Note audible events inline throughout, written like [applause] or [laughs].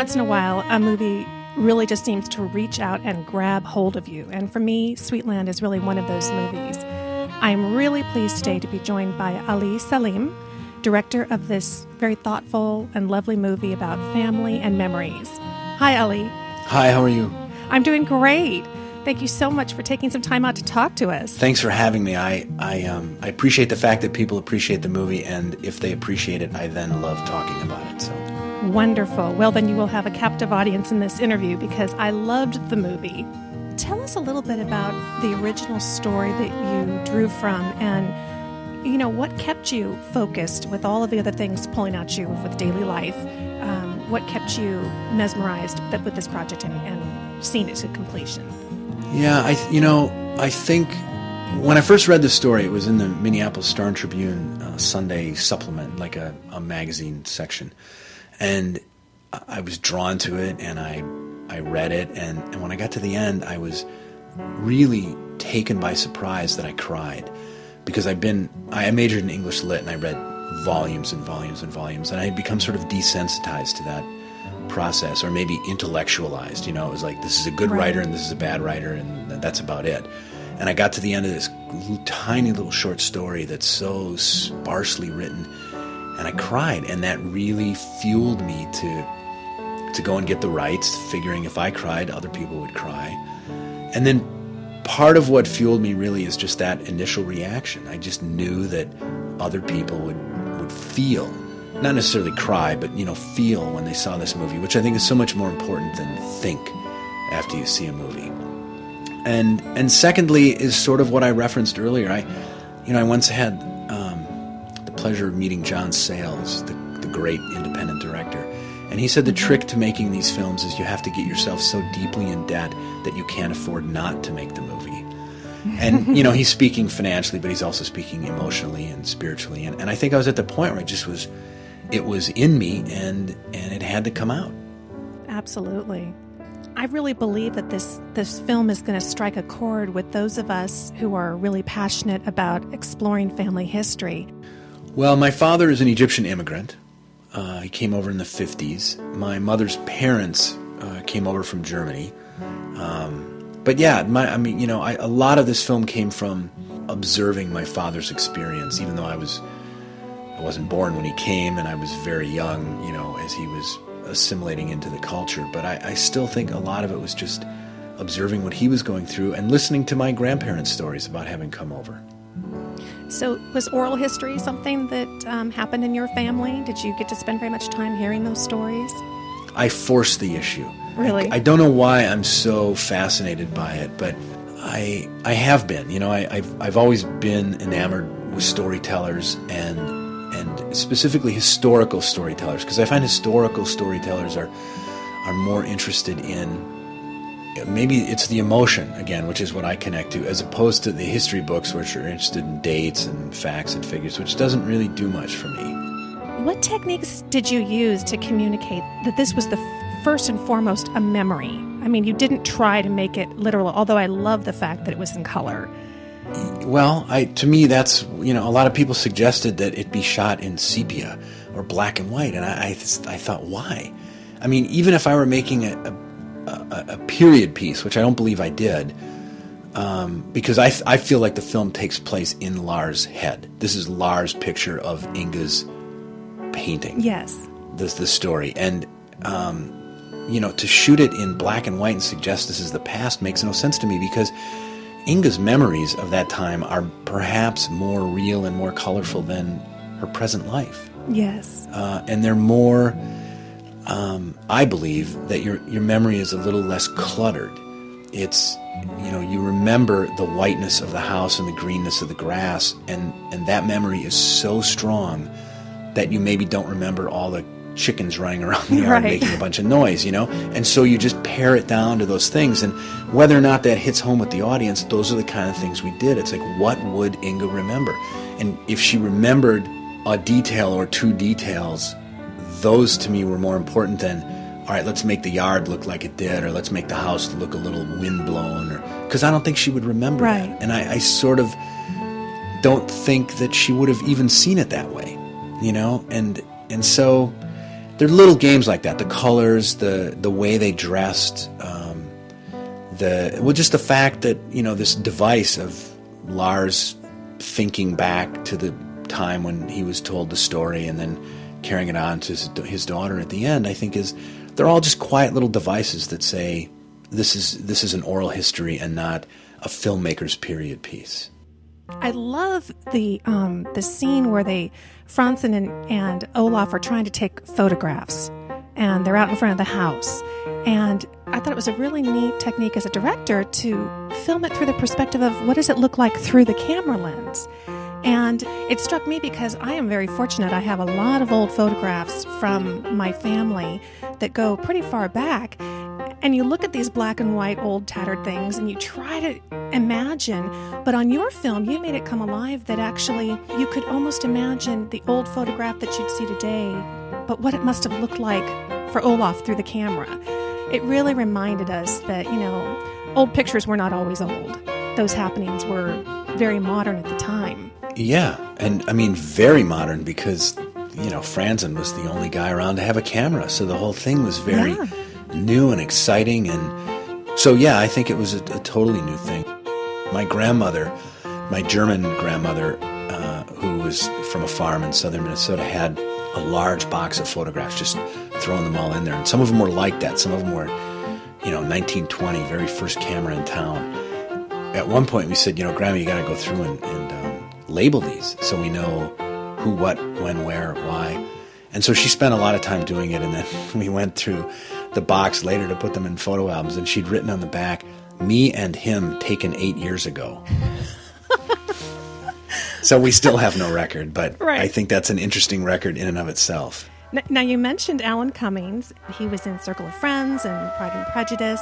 once in a while, a movie really just seems to reach out and grab hold of you. And for me, Sweet Land is really one of those movies. I'm really pleased today to be joined by Ali Selim, director of this very thoughtful and lovely movie about family and memories. Hi, Ali. Hi, how are you? I'm doing great. Thank you so much for taking some time out to talk to us. Thanks for having me. I I um I appreciate the fact that people appreciate the movie, and if they appreciate it, I then love talking about it. So wonderful. Well, then you will have a captive audience in this interview because I loved the movie. Tell us a little bit about the original story that you drew from, and you know what kept you focused with all of the other things pulling at you with daily life. Um, what kept you mesmerized that with this project and, and seeing it to completion? Yeah, I you know I think when I first read the story, it was in the Minneapolis Star Tribune uh, Sunday supplement, like a, a magazine section, and I was drawn to it, and I I read it, and, and when I got to the end, I was really taken by surprise that I cried because I've been I majored in English lit, and I read volumes and volumes and volumes, and I had become sort of desensitized to that process or maybe intellectualized. You know, it was like this is a good right. writer and this is a bad writer, and that's about it. And I got to the end of this tiny little short story that's so sparsely written, and I cried, and that really fueled me to to go and get the rights, figuring if I cried, other people would cry. And then part of what fueled me really is just that initial reaction. I just knew that other people would would feel not necessarily cry, but you know, feel when they saw this movie, which I think is so much more important than think after you see a movie. And and secondly is sort of what I referenced earlier. I, you know, I once had pleasure of meeting John Sayles, the, the great independent director, and he said the trick to making these films is you have to get yourself so deeply in debt that you can't afford not to make the movie. And [laughs] you know, he's speaking financially, but he's also speaking emotionally and spiritually. And, and I think I was at the point where I just was it was in me and and it had to come out. Absolutely. I really believe that this this film is going to strike a chord with those of us who are really passionate about exploring family history. Well, my father is an Egyptian immigrant. Uh, he came over in the 50s. My mother's parents uh, came over from Germany. Um, but yeah, my, I mean, you know, I, a lot of this film came from observing my father's experience, even though I was I wasn't born when he came, and I was very young, you know, as he was assimilating into the culture. But I, I still think a lot of it was just observing what he was going through and listening to my grandparents' stories about having come over. So, was oral history something that um, happened in your family? Did you get to spend very much time hearing those stories? I forced the issue. Really? I, I don't know why I'm so fascinated by it, but I I have been. You know, I, I've I've always been enamored with storytellers and and specifically historical storytellers, because I find historical storytellers are are more interested in maybe it's the emotion again, which is what I connect to, as opposed to the history books, which are interested in dates and facts and figures, which doesn't really do much for me. What techniques did you use to communicate that this was the first and foremost a memory? I mean, you didn't try to make it literal, although I love the fact that it was in color. Well, I to me that's you know a lot of people suggested that it be shot in sepia or black and white, and I I, I thought why? I mean, even if I were making a, a, a period piece, which I don't believe I did, um, because I I feel like the film takes place in Lars' head. This is Lars' picture of Inga's painting. Yes. This the story and. Um, you know, to shoot it in black and white and suggest this is the past makes no sense to me because Inga's memories of that time are perhaps more real and more colorful than her present life. Yes. Uh, and they're more, um, I believe, that your, your memory is a little less cluttered. It's, you know, you remember the whiteness of the house and the greenness of the grass, and, and that memory is so strong that you maybe don't remember all the chickens running around the yard right. making a bunch of noise, you know? And so you just pare it down to those things. And whether or not that hits home with the audience, those are the kind of things we did. It's like, what would Inga remember? And if she remembered a detail or two details, those to me were more important than, all right, let's make the yard look like it did, or let's make the house look a little windblown, or because I don't think she would remember right. that. And I, I sort of don't think that she would have even seen it that way, you know? And and so they're little games like that. The colors, the the way they dressed, um, the well, just the fact that you know this device of Lars thinking back to the time when he was told the story and then carrying it on to his, his daughter at the end. I think is they're all just quiet little devices that say this is this is an oral history and not a filmmaker's period piece. I love the um, the scene where they Frandsen and, and Olaf are trying to take photographs, and they're out in front of the house. And I thought it was a really neat technique as a director to film it through the perspective of what does it look like through the camera lens. And it struck me because I am very fortunate. I have a lot of old photographs from my family that go pretty far back. And you look at these black and white old tattered things and you try to imagine, but on your film, you made it come alive that actually you could almost imagine the old photograph that you'd see today, but what it must have looked like for Olaf through the camera. It really reminded us that, you know, old pictures were not always old. Those happenings were very modern at the time. Yeah, and I mean, very modern because, you know, Frandsen was the only guy around to have a camera, so the whole thing was very. Yeah new and exciting. And so, yeah, I think it was a, a totally new thing. My grandmother, my German grandmother, uh, who was from a farm in southern Minnesota, had a large box of photographs, just throwing them all in there. And some of them were like that. Some of them were, you know, 1920, very first camera in town. At one point, we said, you know, Grandma, you got to go through and, and label these so we know who, what, when, where, why. And so she spent a lot of time doing it. And then [laughs] we went through the box later to put them in photo albums, and she'd written on the back, "Me and him taken eight years ago." [laughs] so we still have no record, but right. I think that's an interesting record in and of itself. Now, you mentioned Alan Cummings. He was in Circle of Friends and Pride and Prejudice.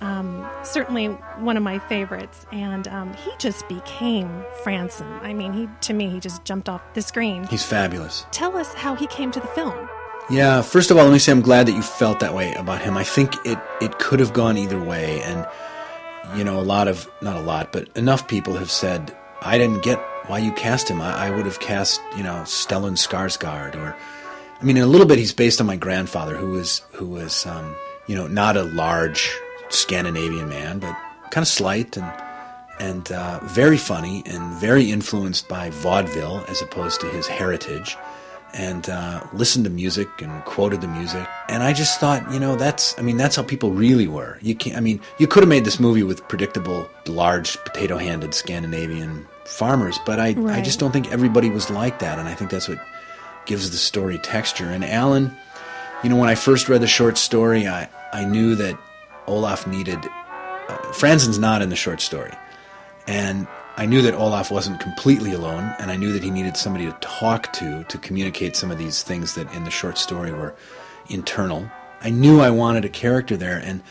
Um, certainly one of my favorites, and um, he just became Frandsen. I mean, he to me, he just jumped off the screen. He's fabulous. Tell us how he came to the film. Yeah, first of all, let me say I'm glad that you felt that way about him. I think it it could have gone either way, and you know, a lot of not a lot, but enough people have said I didn't get why you cast him. I, I would have cast you know Stellan Skarsgård, or I mean, in a little bit, he's based on my grandfather, who was who was um, you know not a large Scandinavian man, but kind of slight and and uh, very funny and very influenced by vaudeville as opposed to his heritage and uh, listened to music and quoted the music. And I just thought, you know, that's, I mean, that's how people really were. You can't, I mean, you could have made this movie with predictable, large, potato handed Scandinavian farmers, but I, right. I just don't think everybody was like that. And I think that's what gives the story texture. And Alan, you know, when I first read the short story, I, I knew that Olaf needed, uh, Frandsen's not in the short story. And I knew that Olaf wasn't completely alone, and I knew that he needed somebody to talk to to communicate some of these things that in the short story were internal. I knew I wanted a character there, and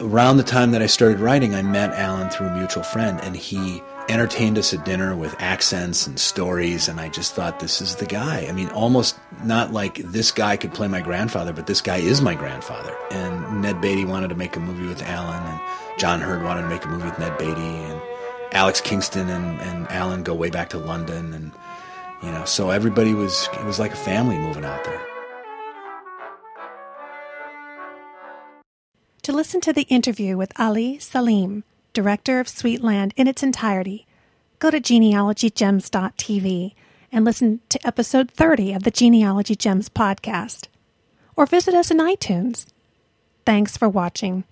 around the time that I started writing, I met Alan through a mutual friend, and he entertained us at dinner with accents and stories, and I just thought, this is the guy. I mean, almost not like this guy could play my grandfather, but this guy is my grandfather. And Ned Beatty wanted to make a movie with Alan, and John Heard wanted to make a movie with Ned Beatty, and Alex Kingston and, and Alan go way back to London, and you know, so everybody was it was like a family moving out there. To listen to the interview with Ali Selim, director of Sweet Land, in its entirety, go to genealogygems.tv and listen to episode 30 of the Genealogy Gems podcast, or visit us in iTunes. Thanks for watching.